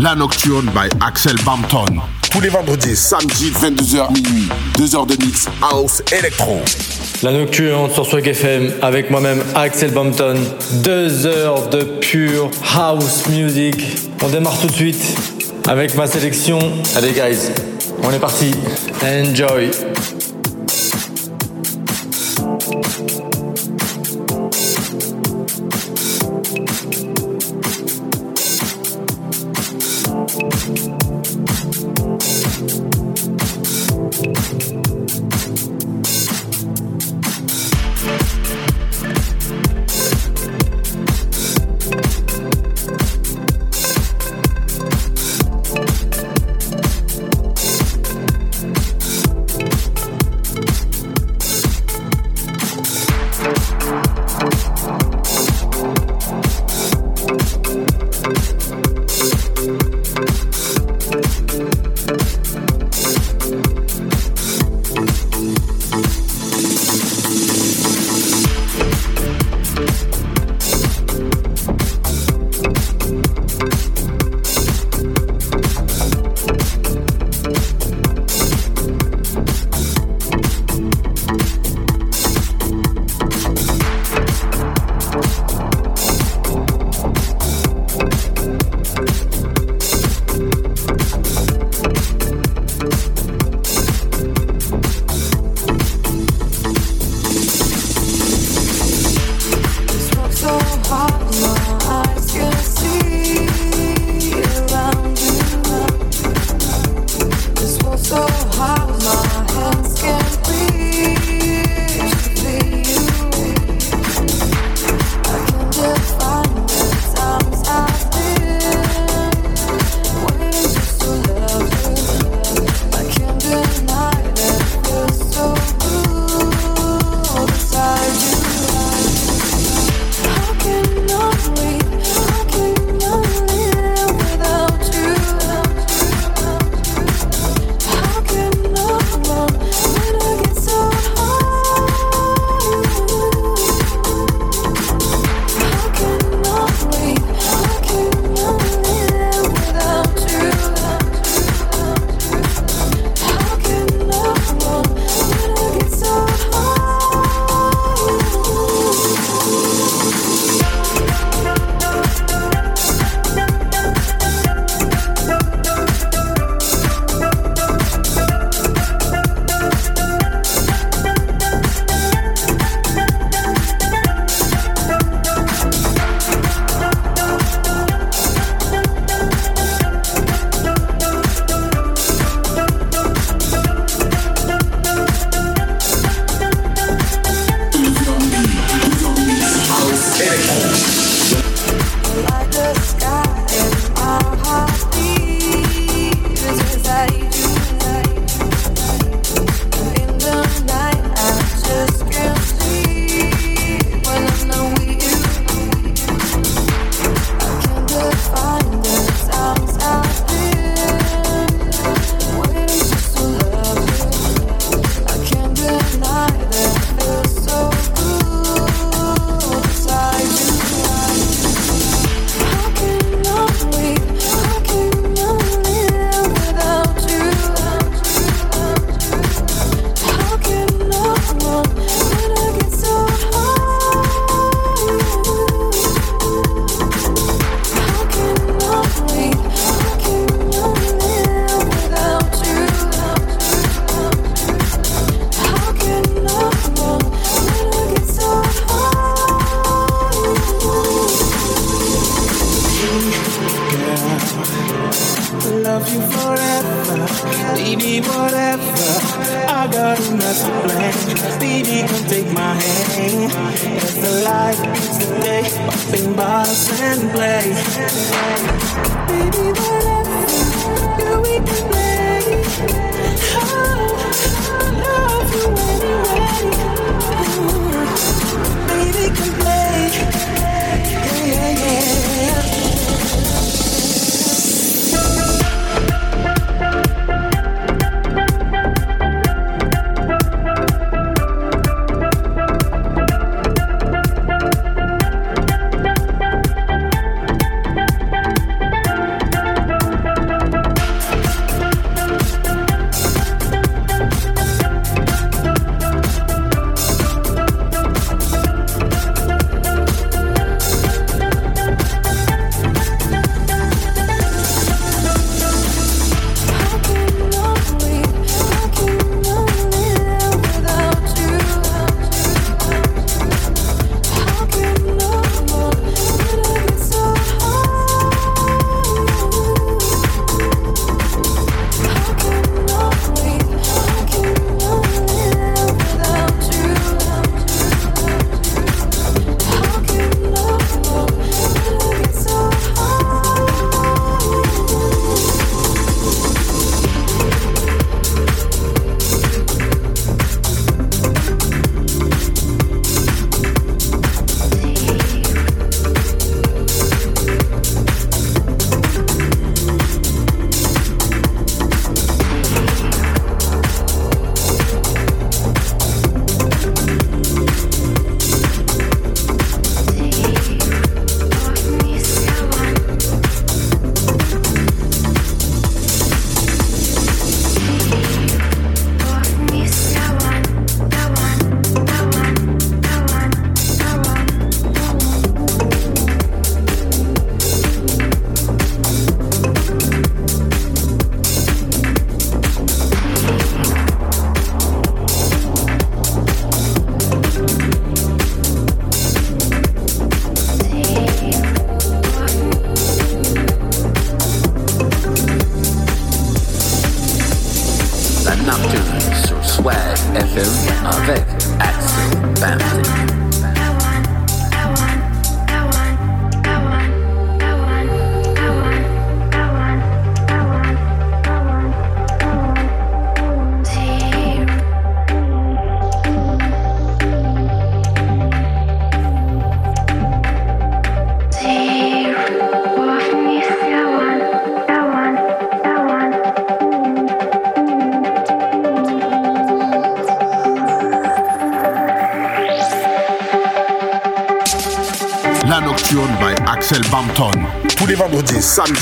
La Nocturne by Axel Bampton. Tous les vendredis, samedi, 22h minuit. 2 heures de mix house électro. La Nocturne sur Swag FM avec moi-même Axel Bampton. 2 heures de pure house music. On démarre tout de suite avec ma sélection. Allez guys, on est parti. Enjoy.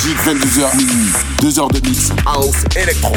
Vendredis, samedi, 22h minuit. 2 heures de mix, house, électro.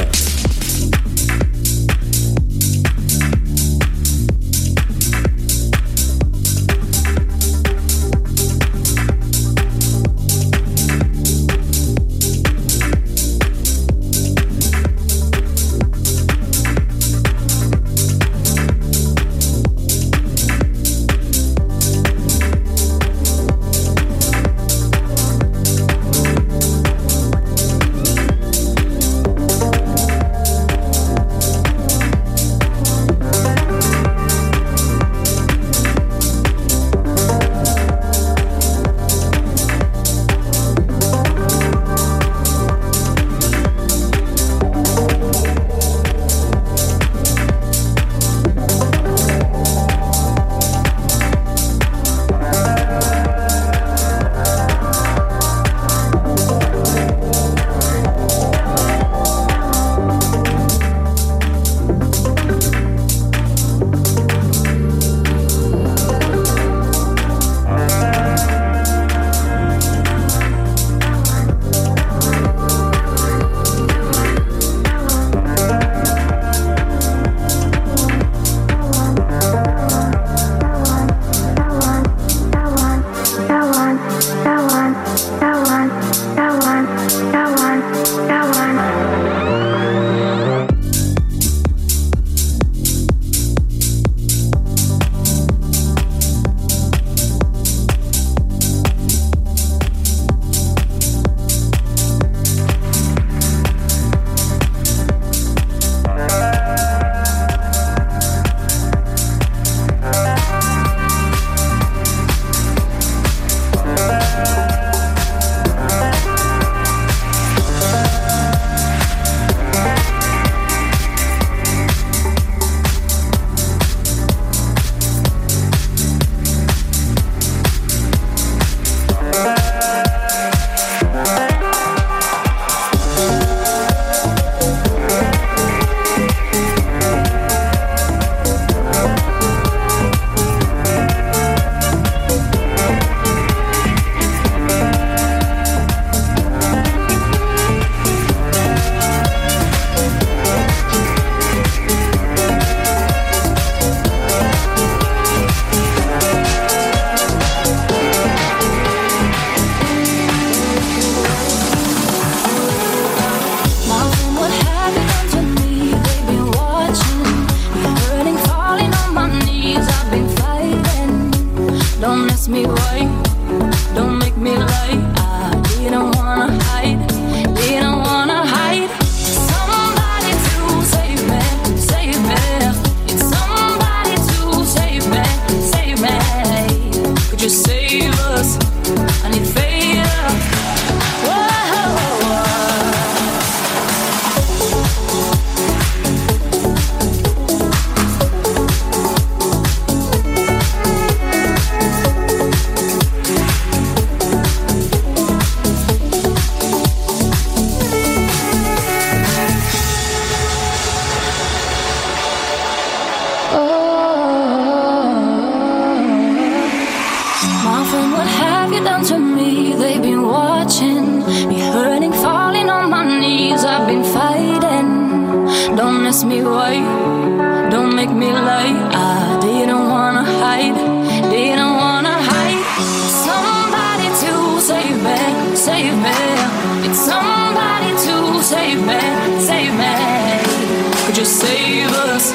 save us,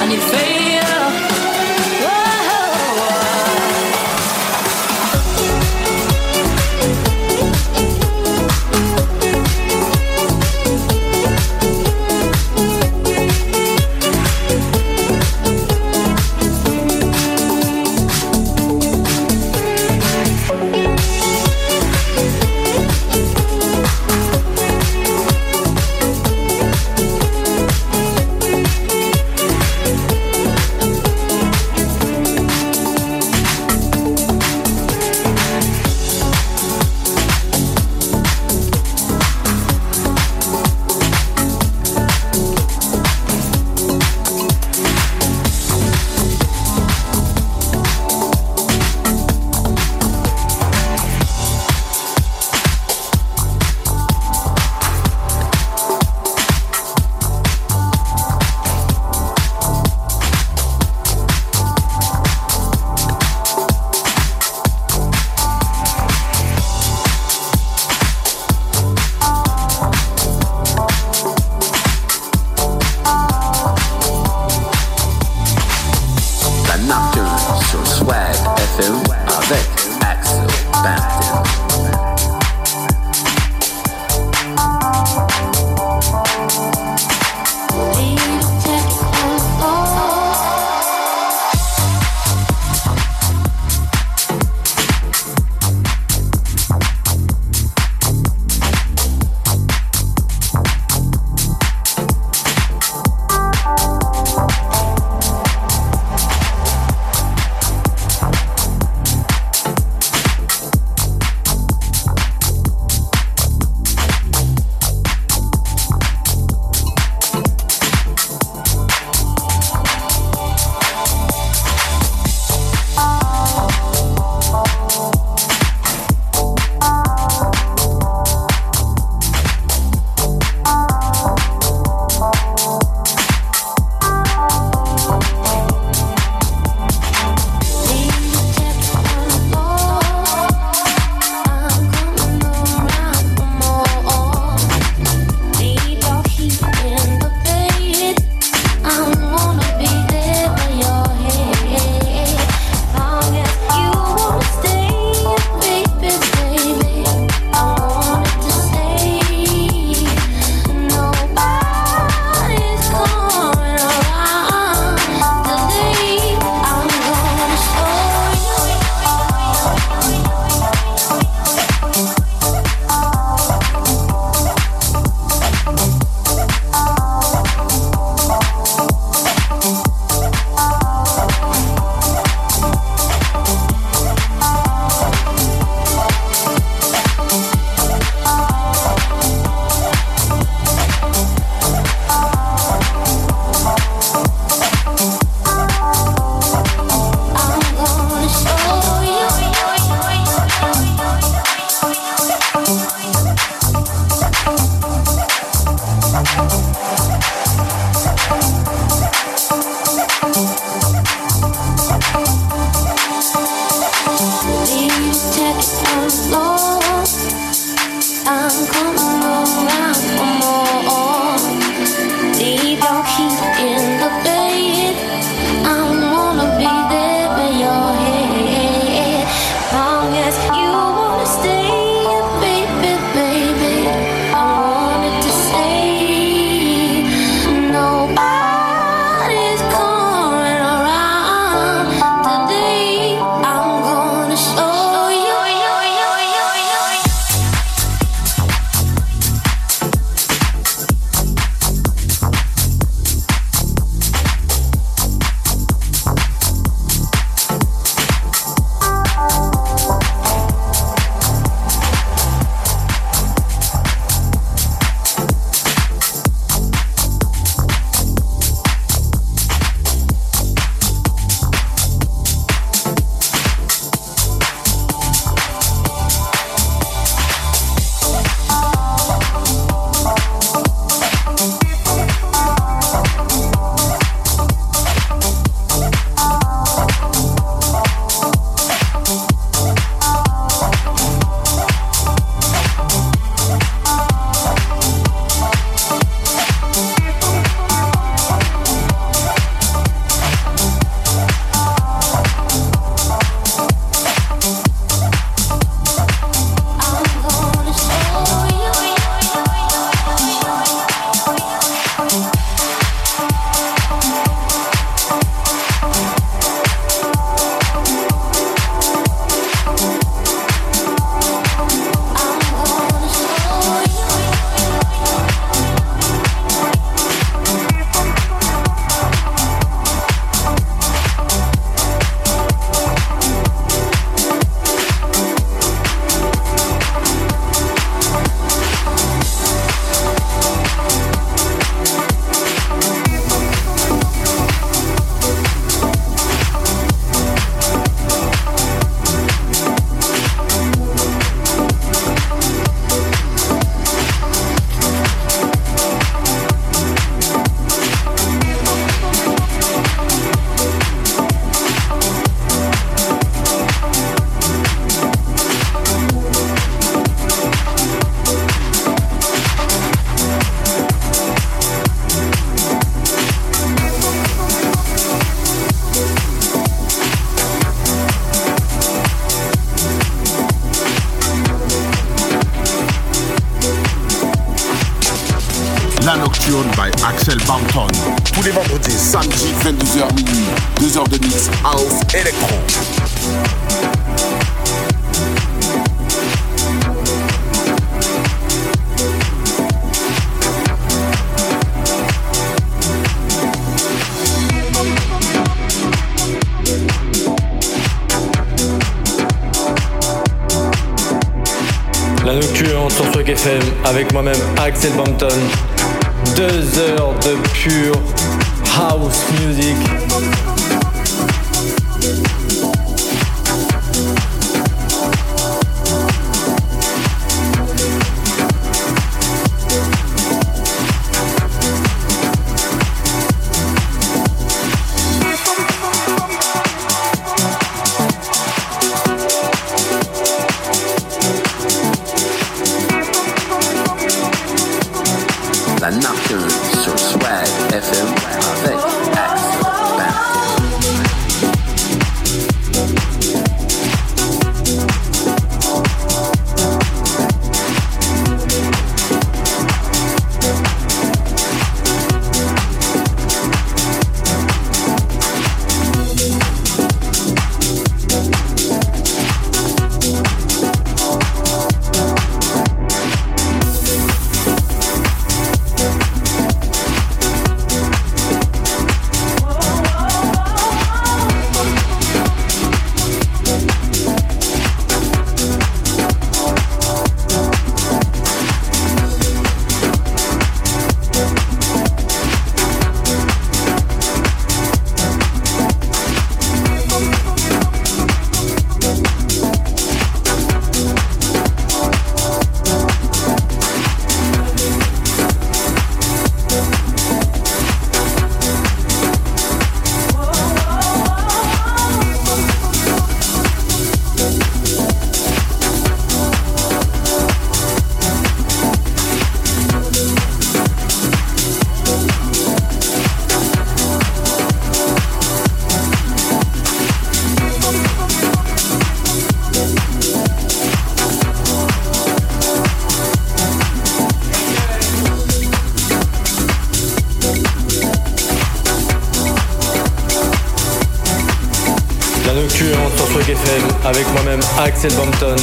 and you fail. Avec moi-même Axel Bampton. Moi-même Axel Bampton.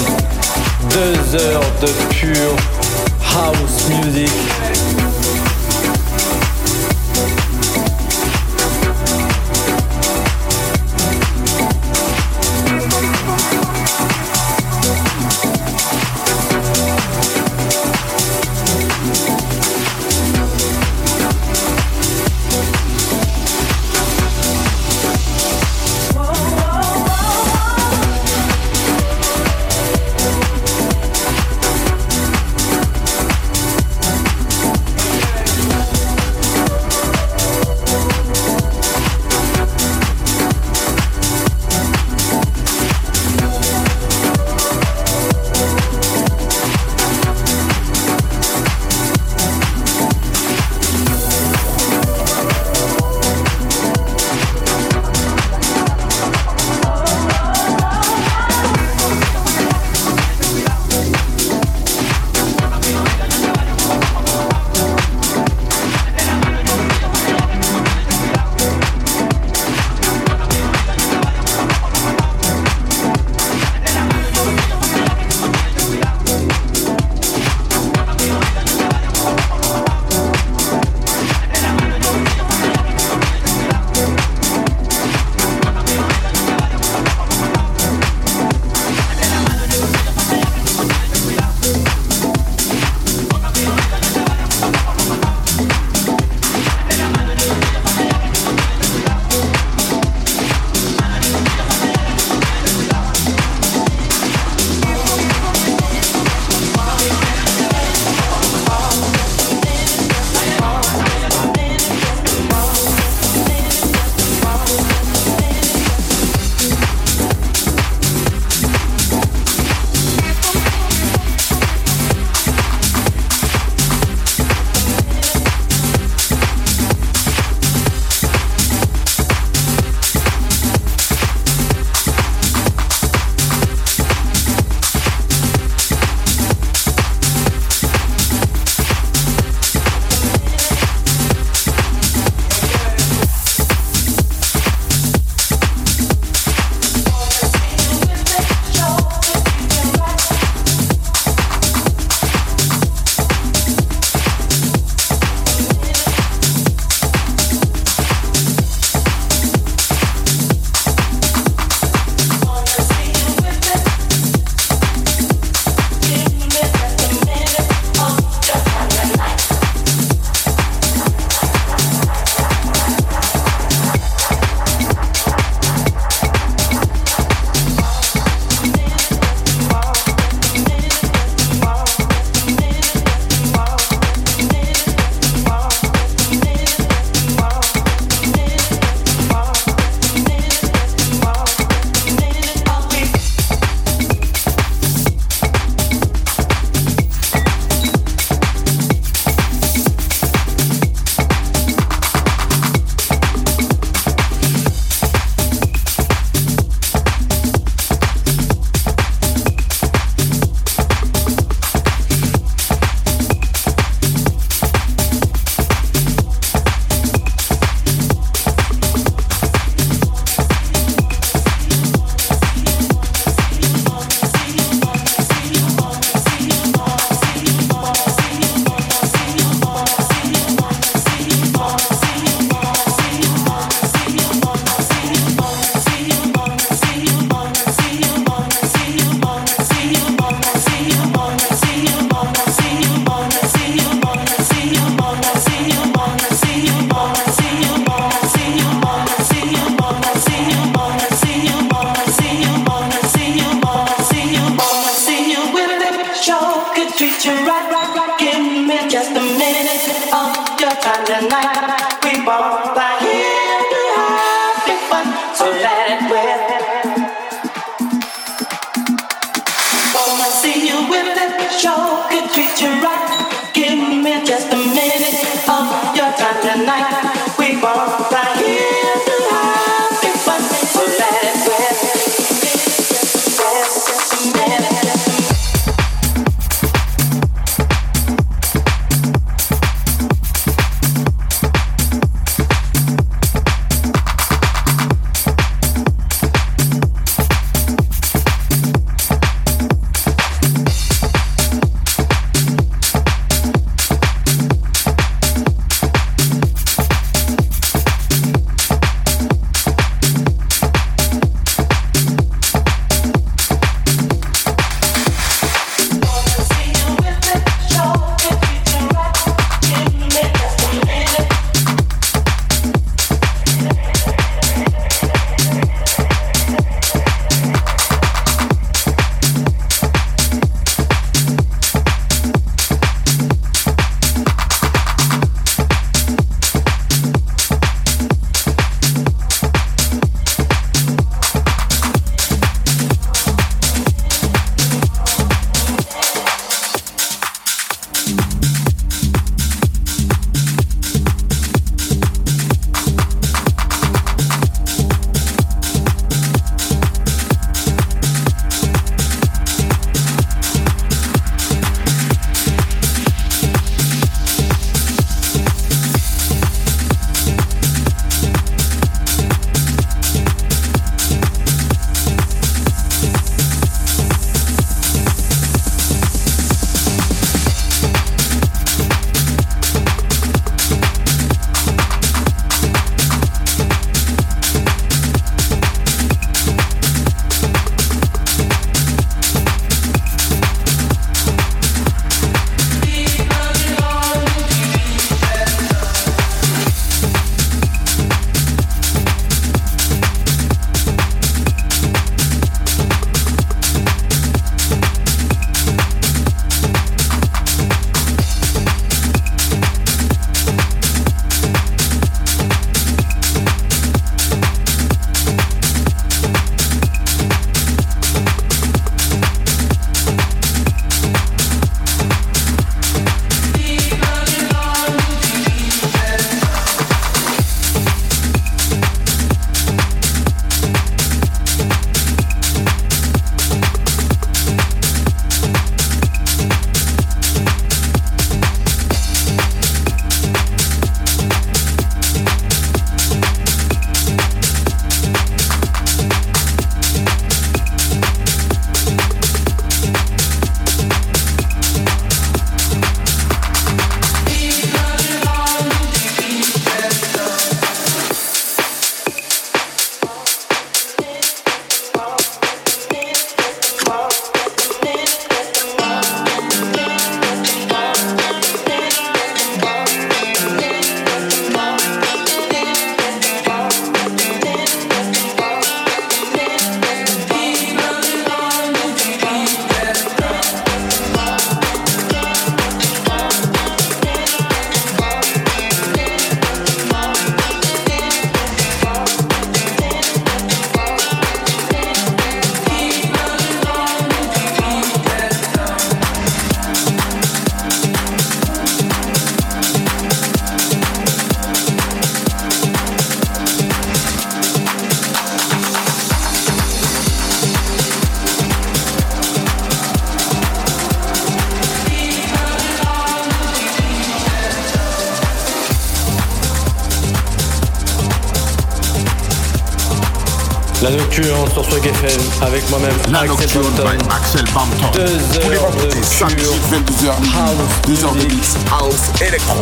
Sur Swag FM avec moi-même La Axel nocturne Bampton. Axel Bampton. Deux Tous les vendredis, samedi, pure 22h, house 2 heures de mix, house, électro.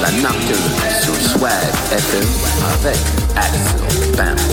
La nocturne sur Swag FM avec Axel Bam.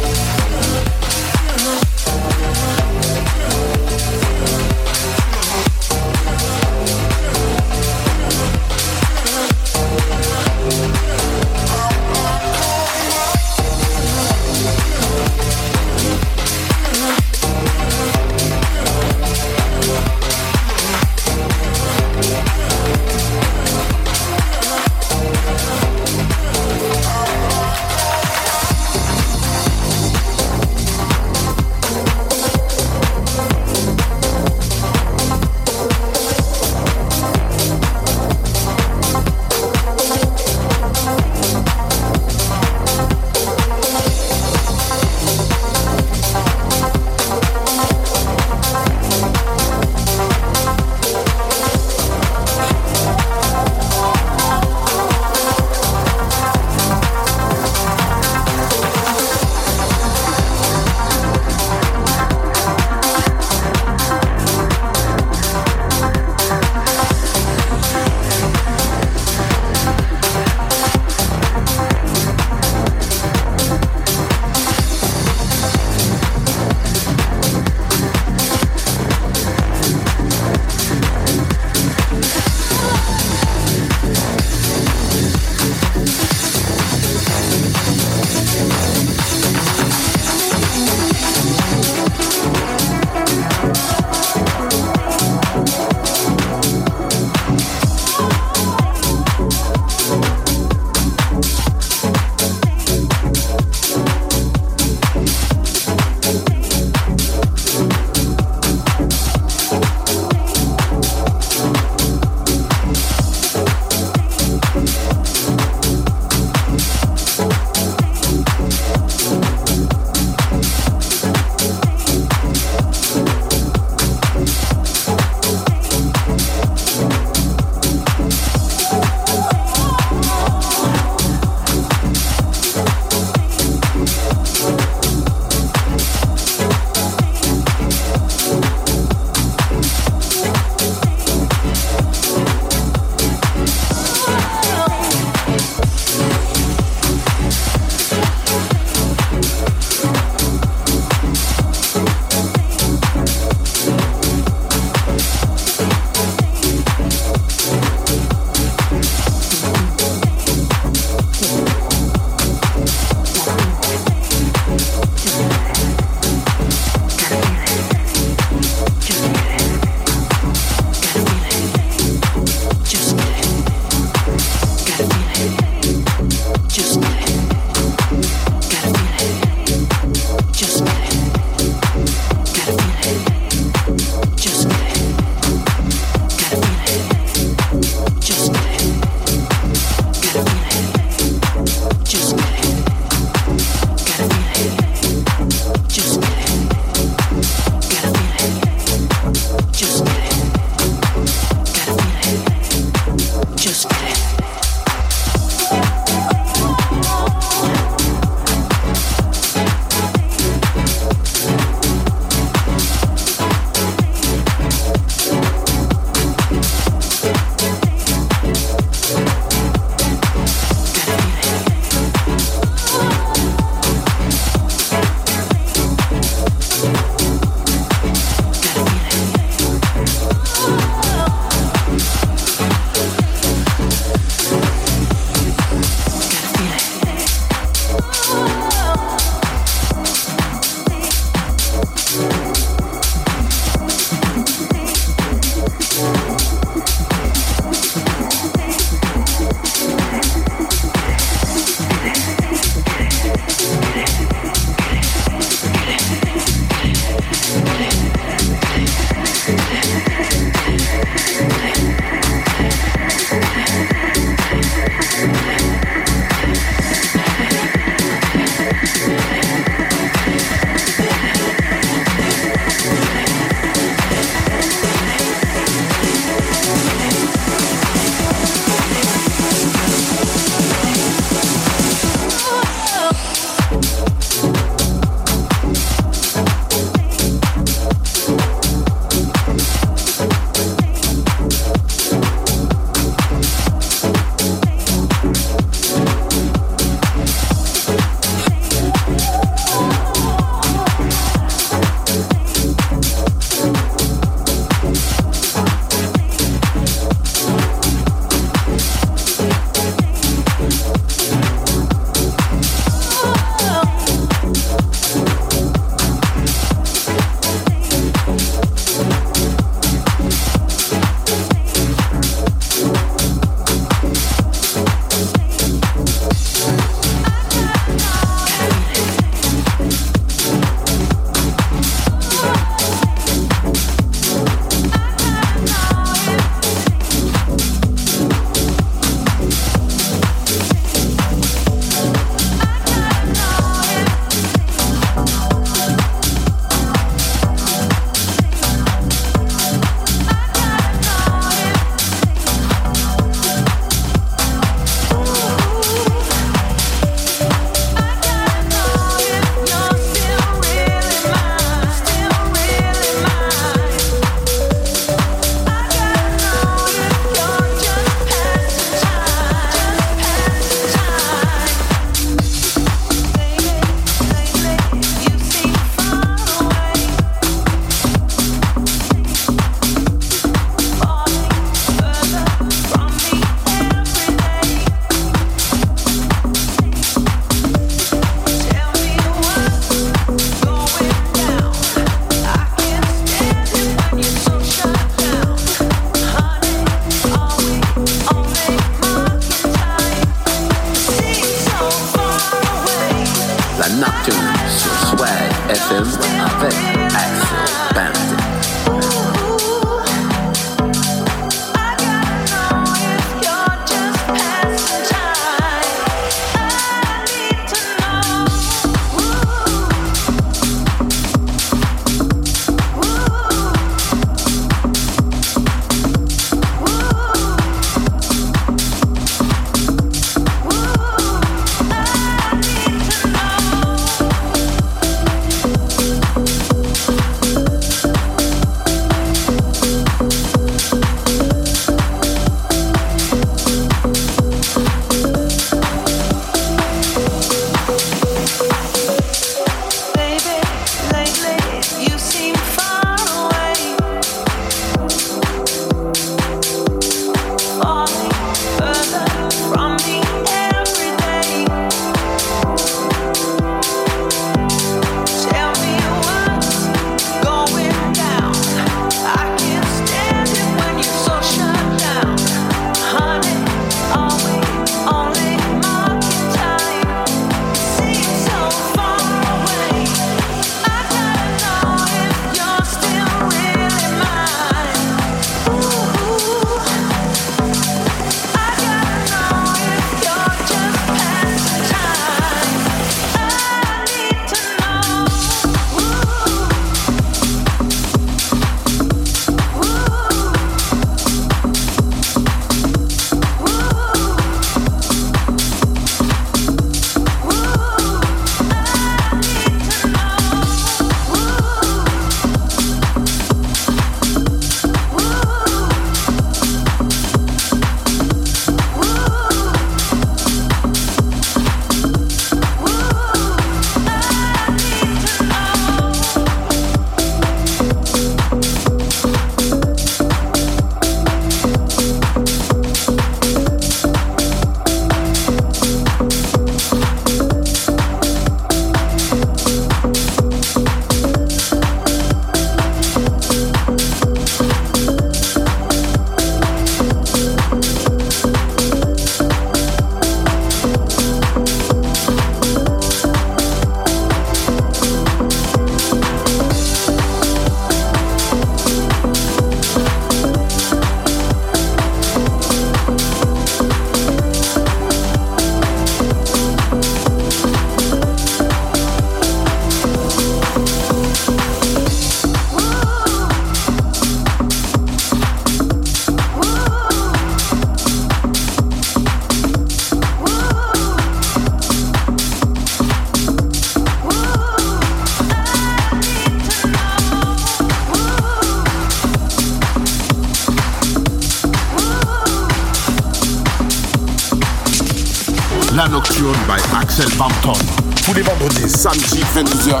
Samedi, 22h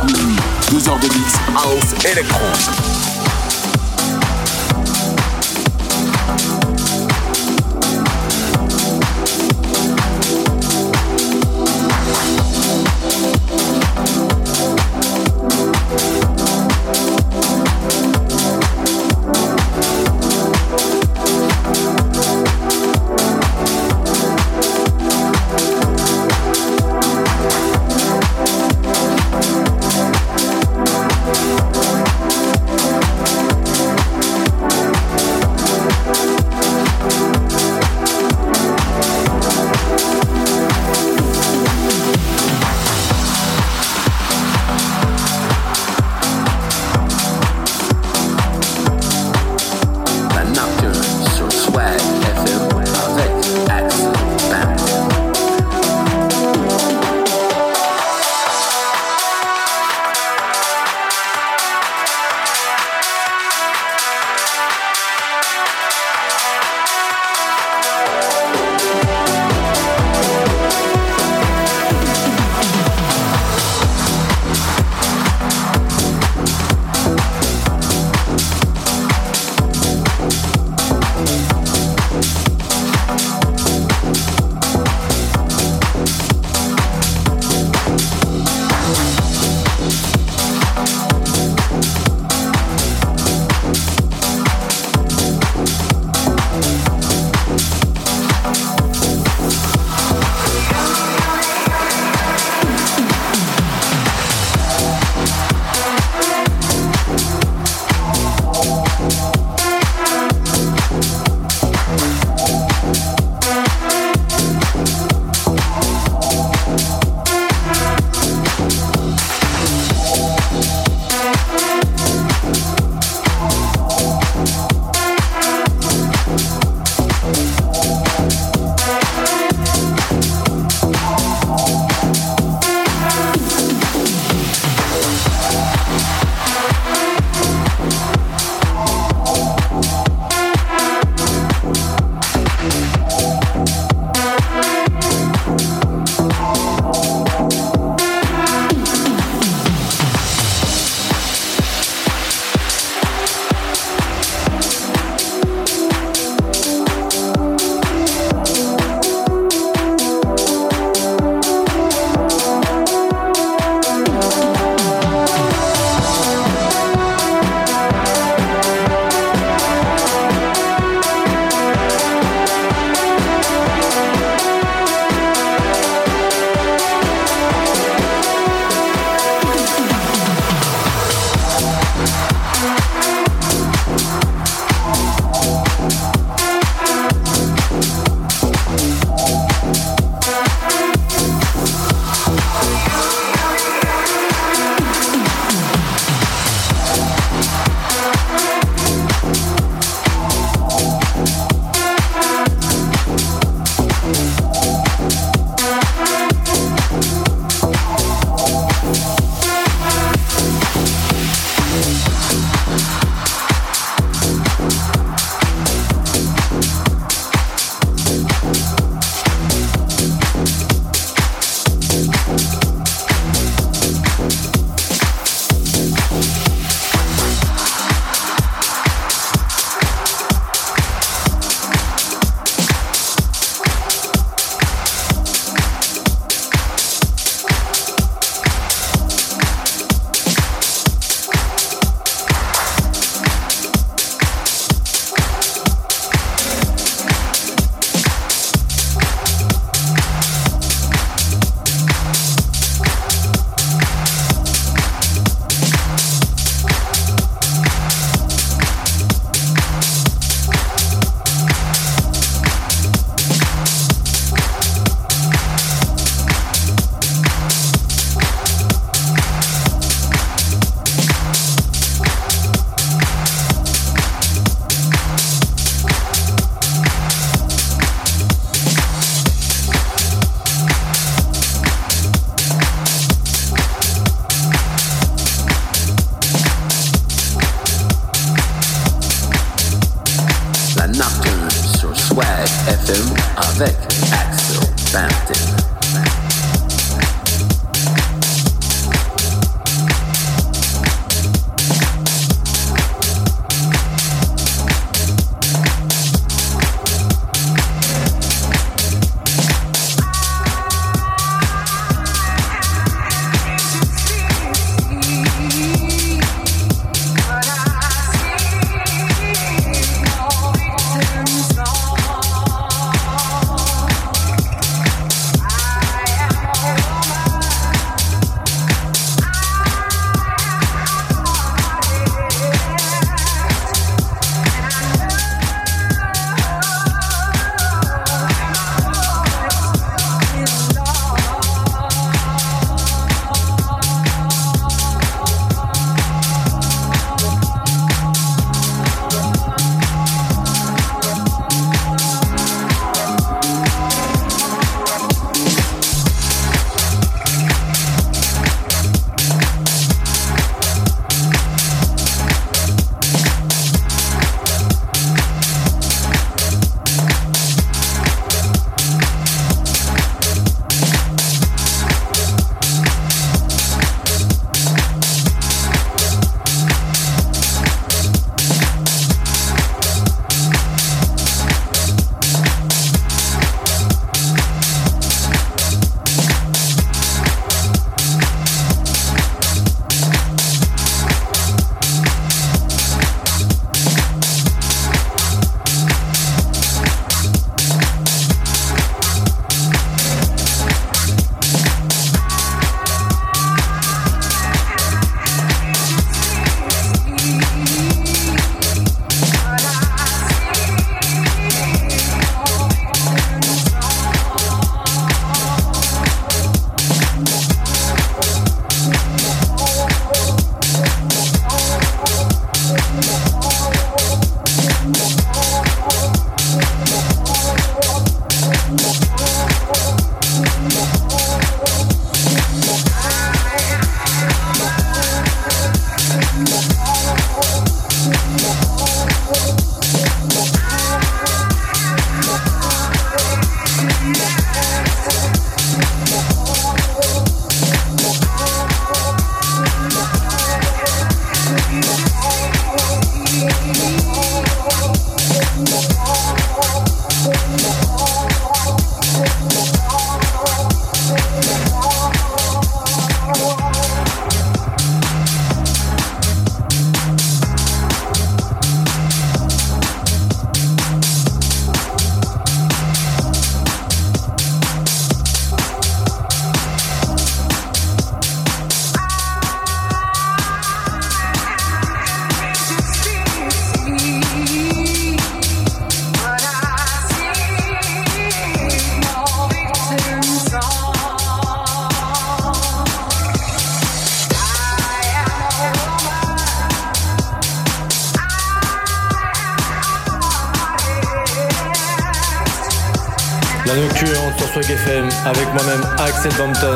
moi-même Axel Bampton.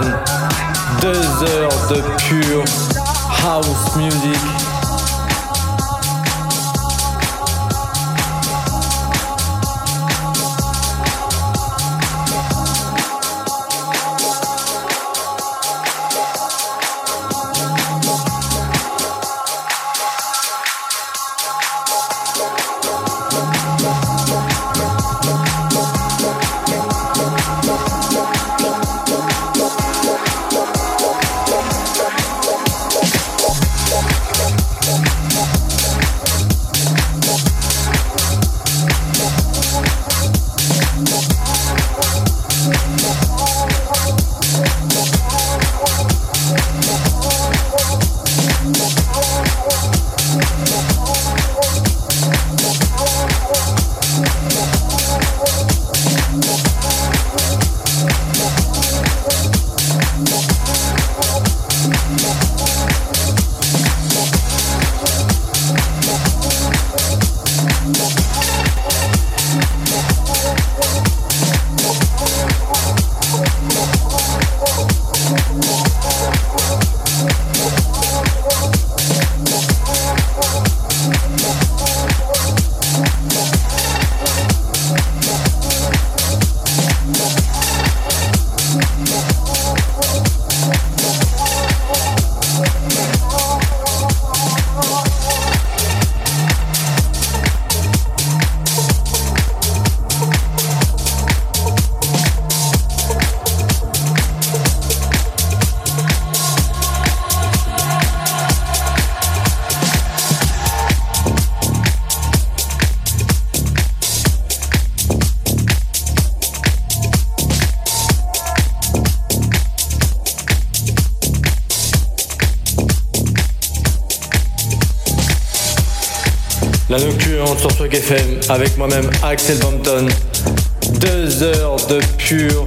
Avec moi-même Axel Bampton. Deux heures de pure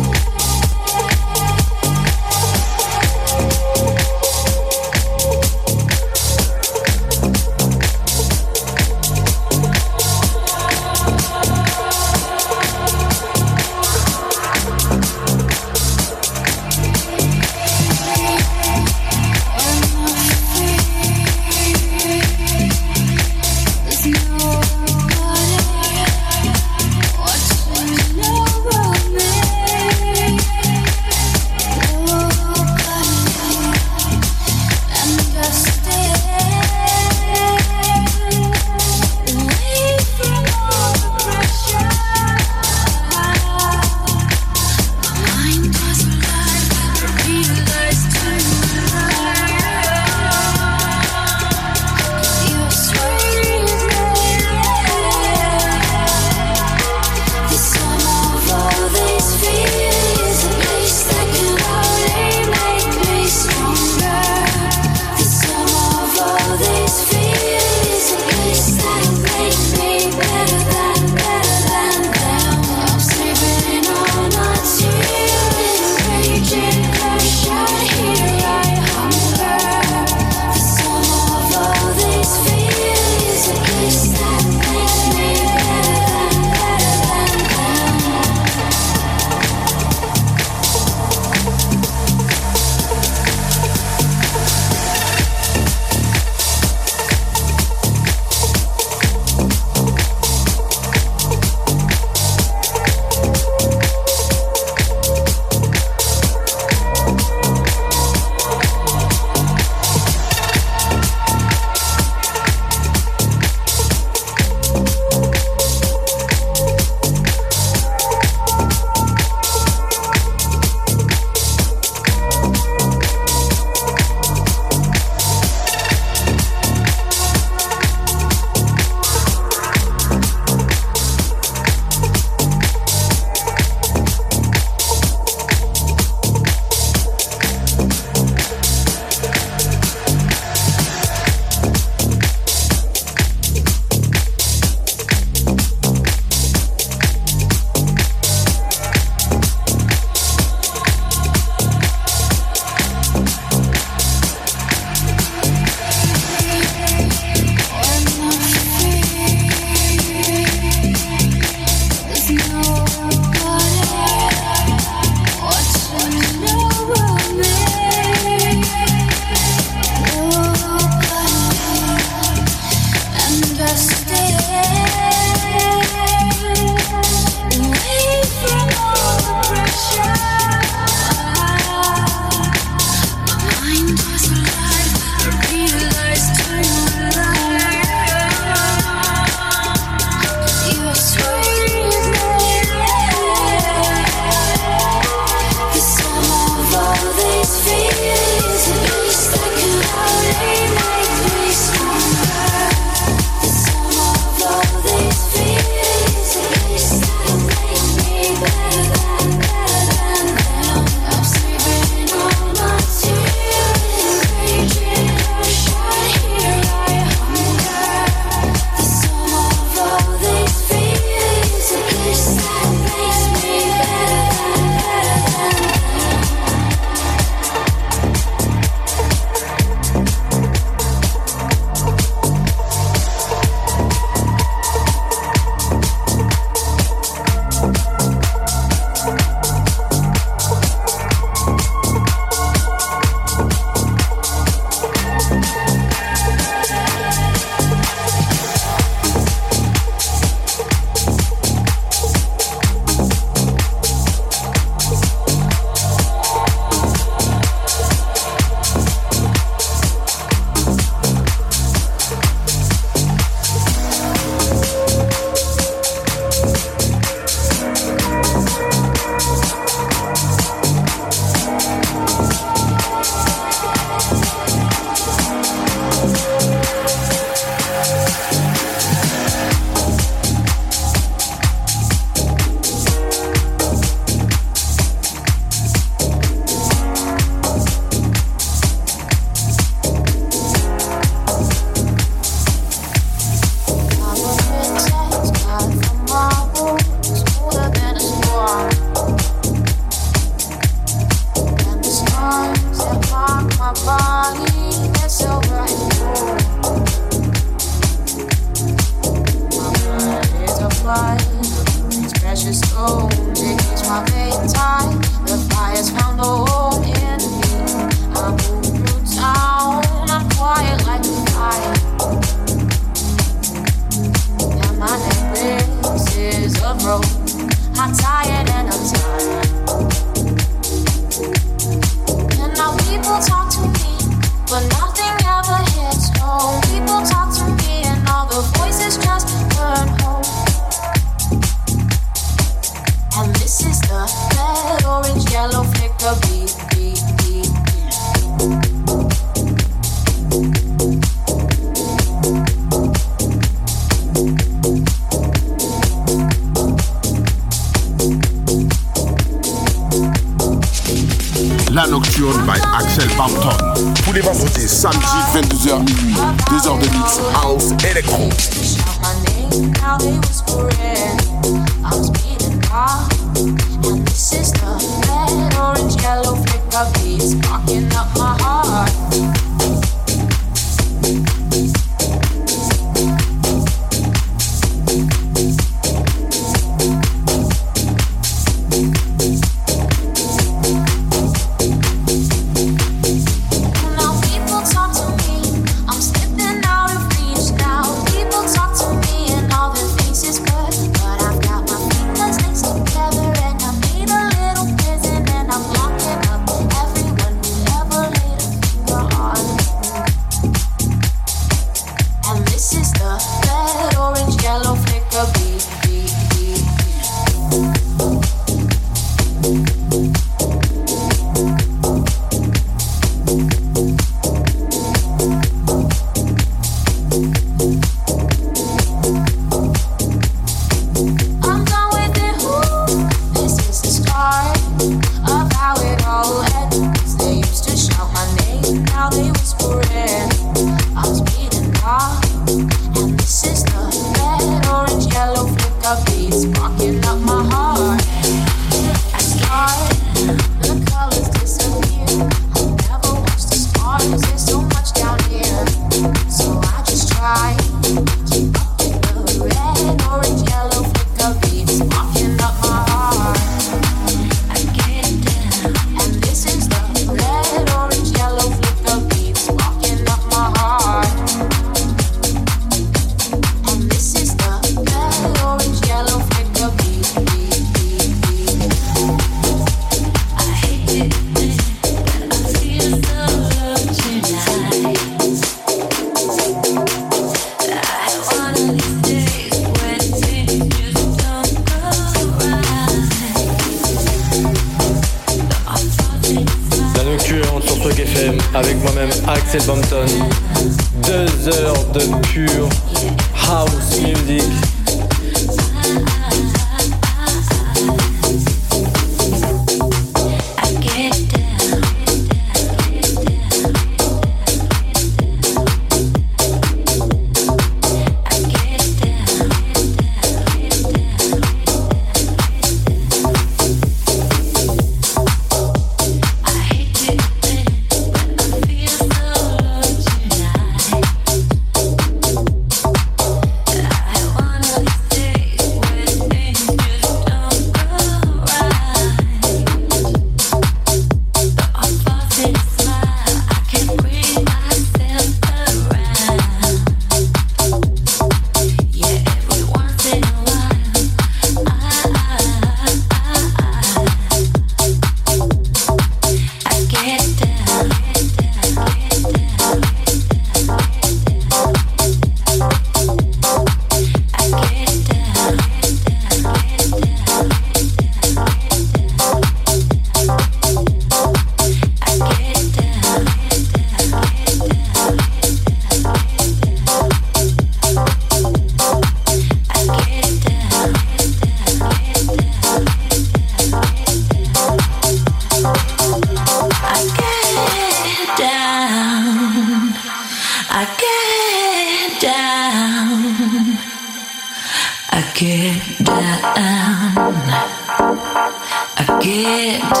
Get down,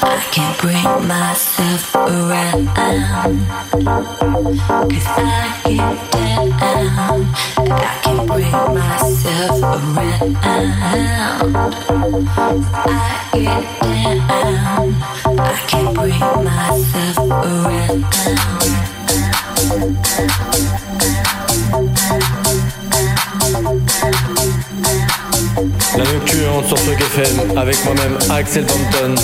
I can't bring myself around. Cause I get down, I can't bring myself around. I get down, I can't bring myself around. La nocturne sur Choc FM avec moi-même Axel Bampton.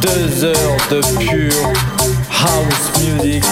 Deux heures de pure house music.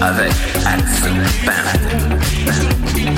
Avec Axel Band.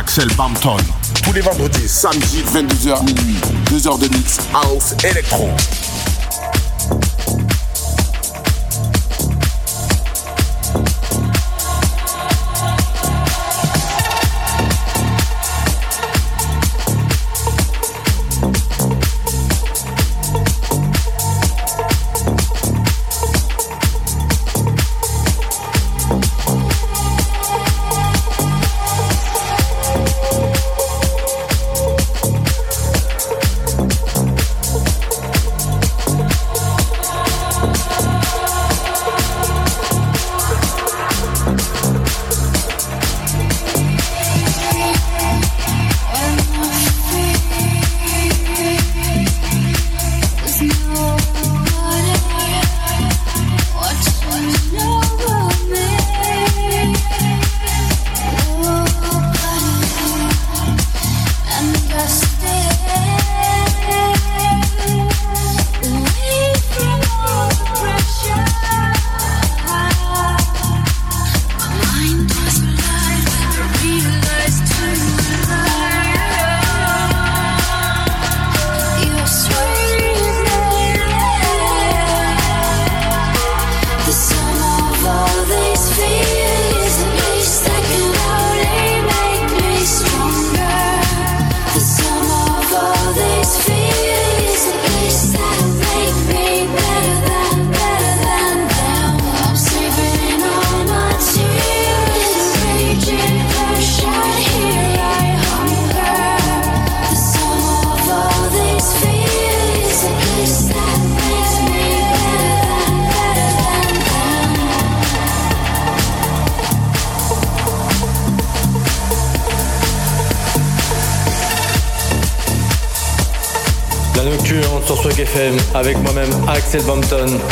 Axel Bampton. Tous les vendredis, samedi, 22h minuit. 2 heures de mix house électro. Moi-même Axel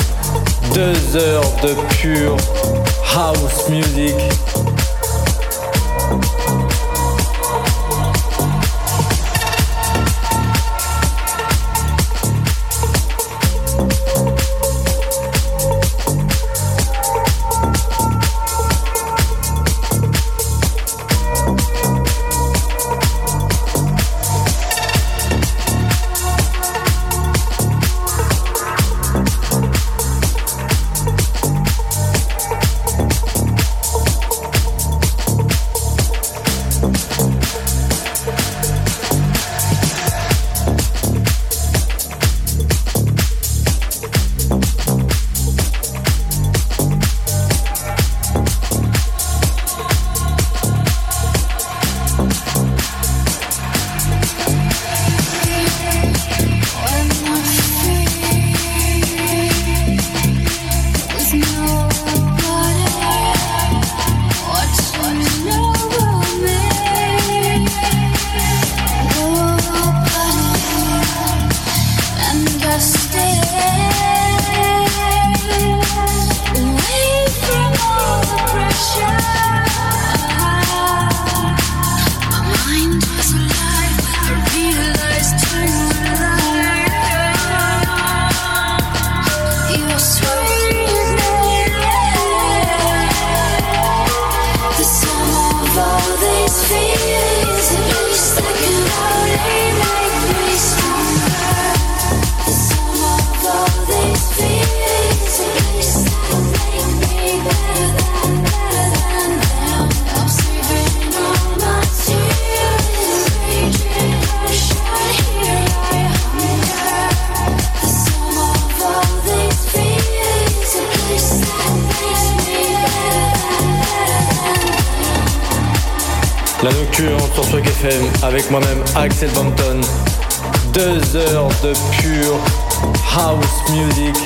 avec moi-même Axel Bampton. Deux heures de pure house music.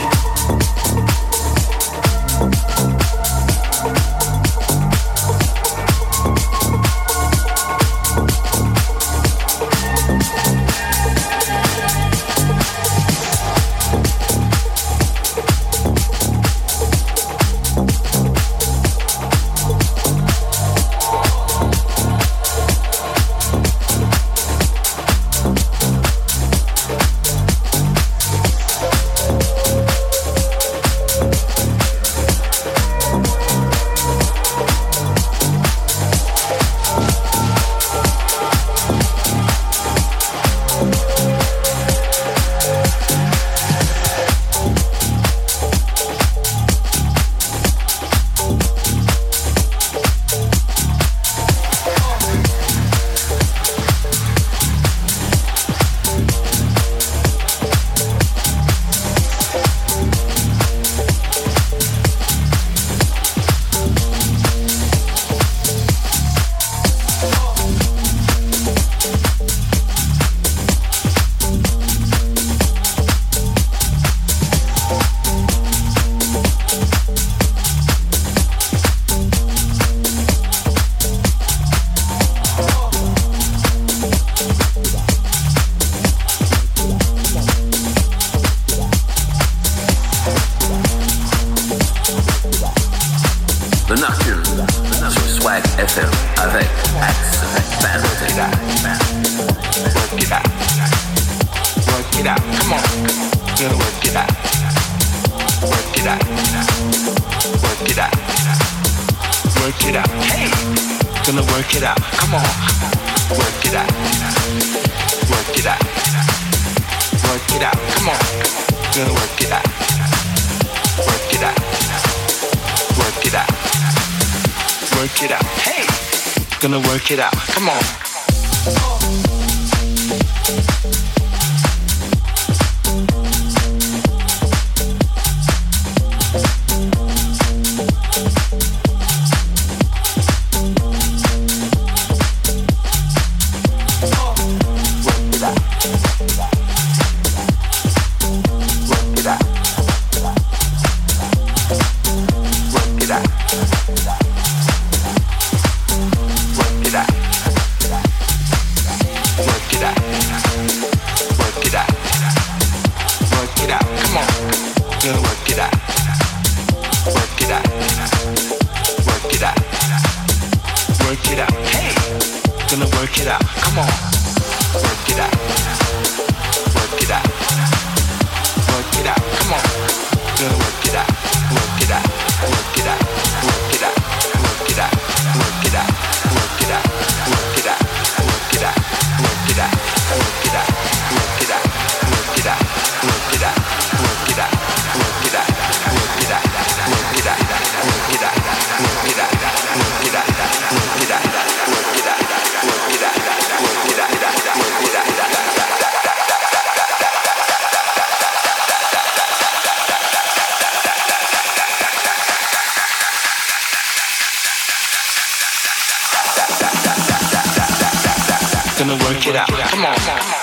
gonna work it out. Come on.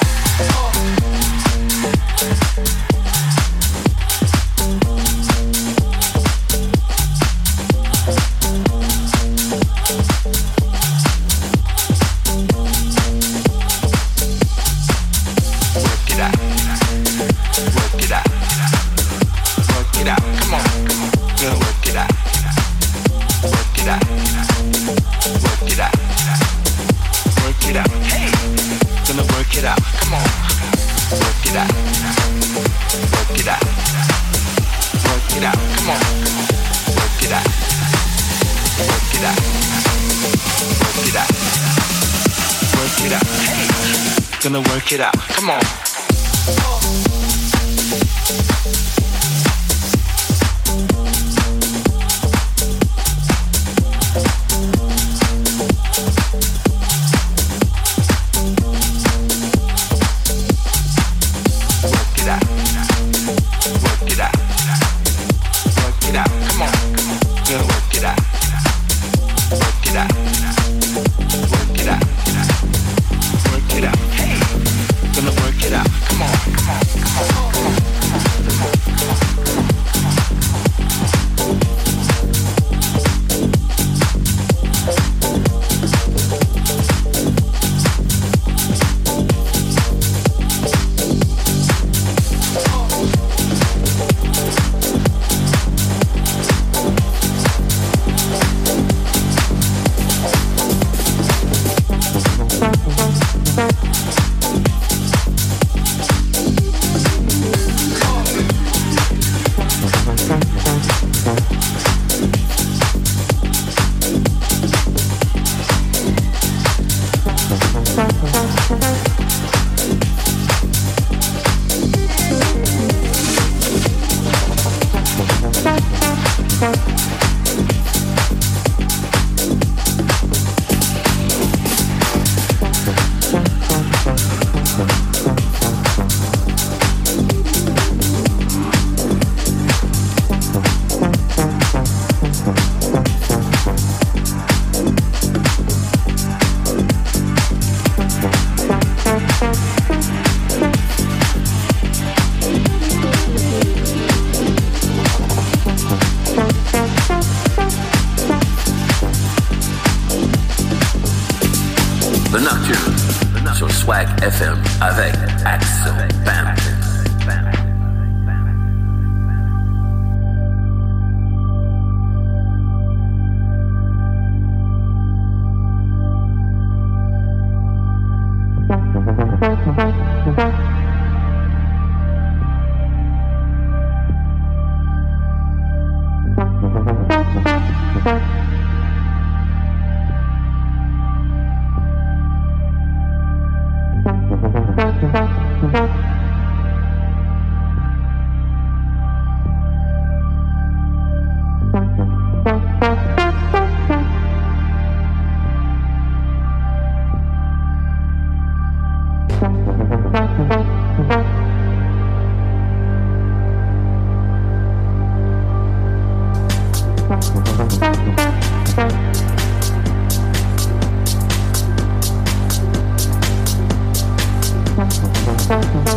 Thank you.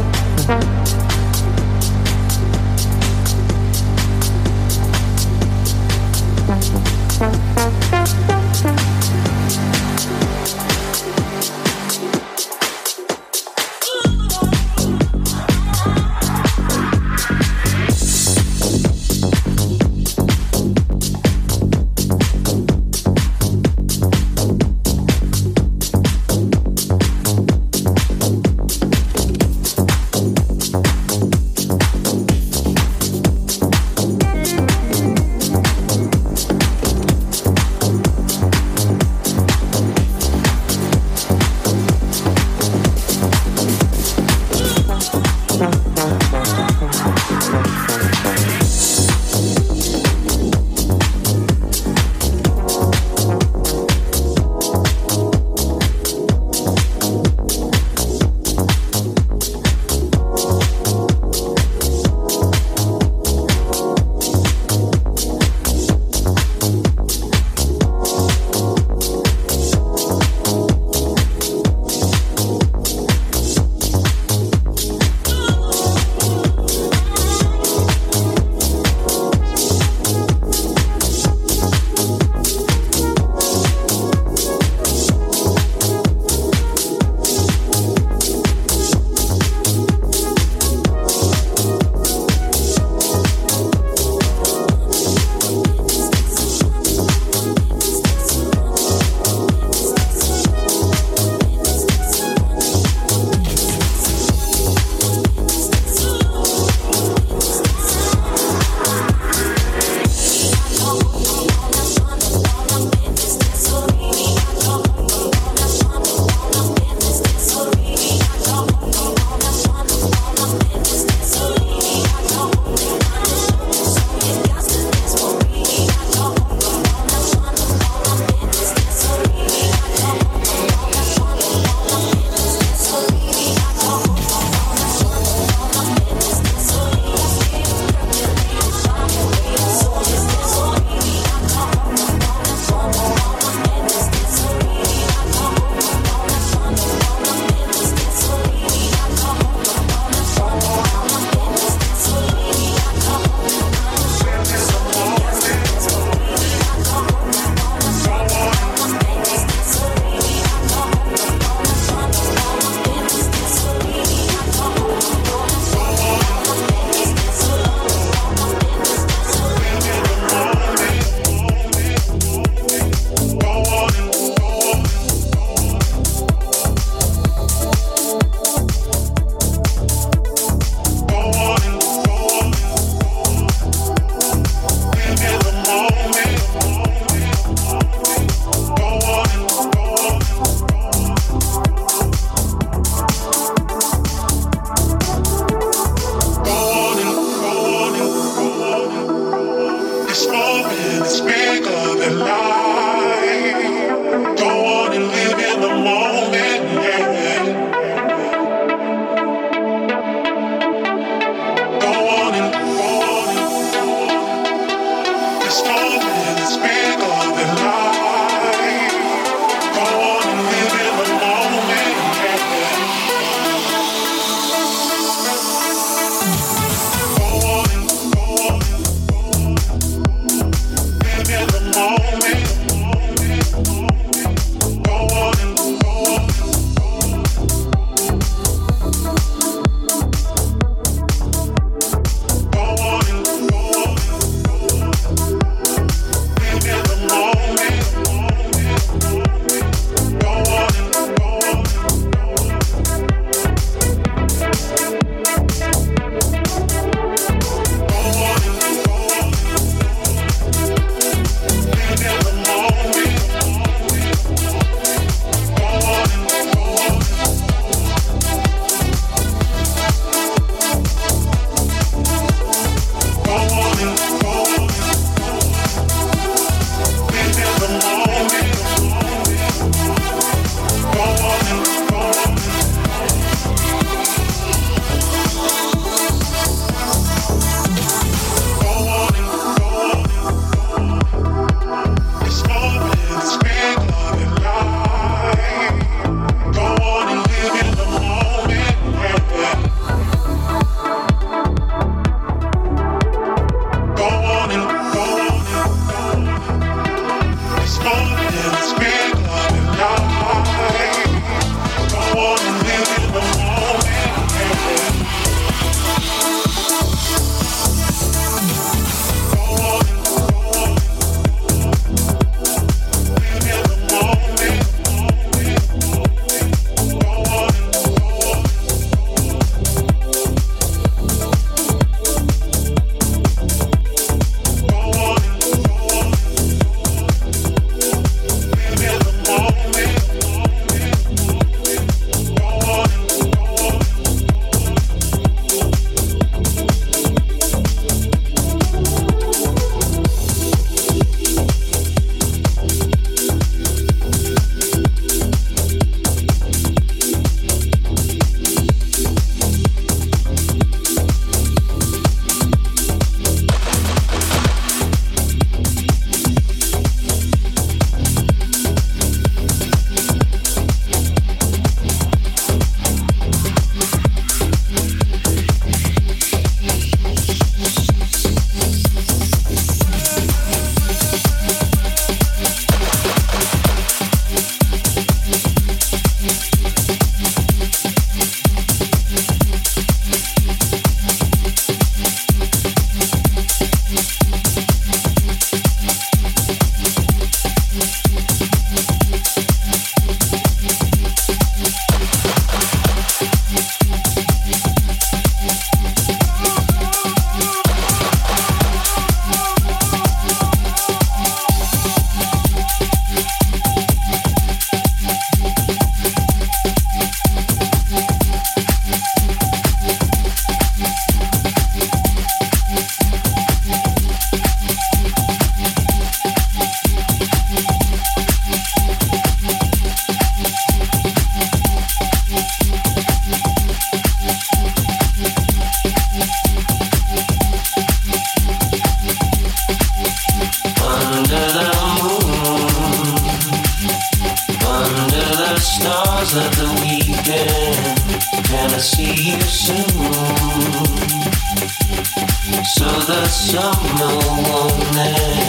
someone that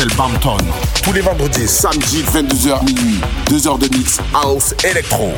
Southampton. Tous les vendredis, samedi, 22h minuit. 2 heures de mix, house, électro.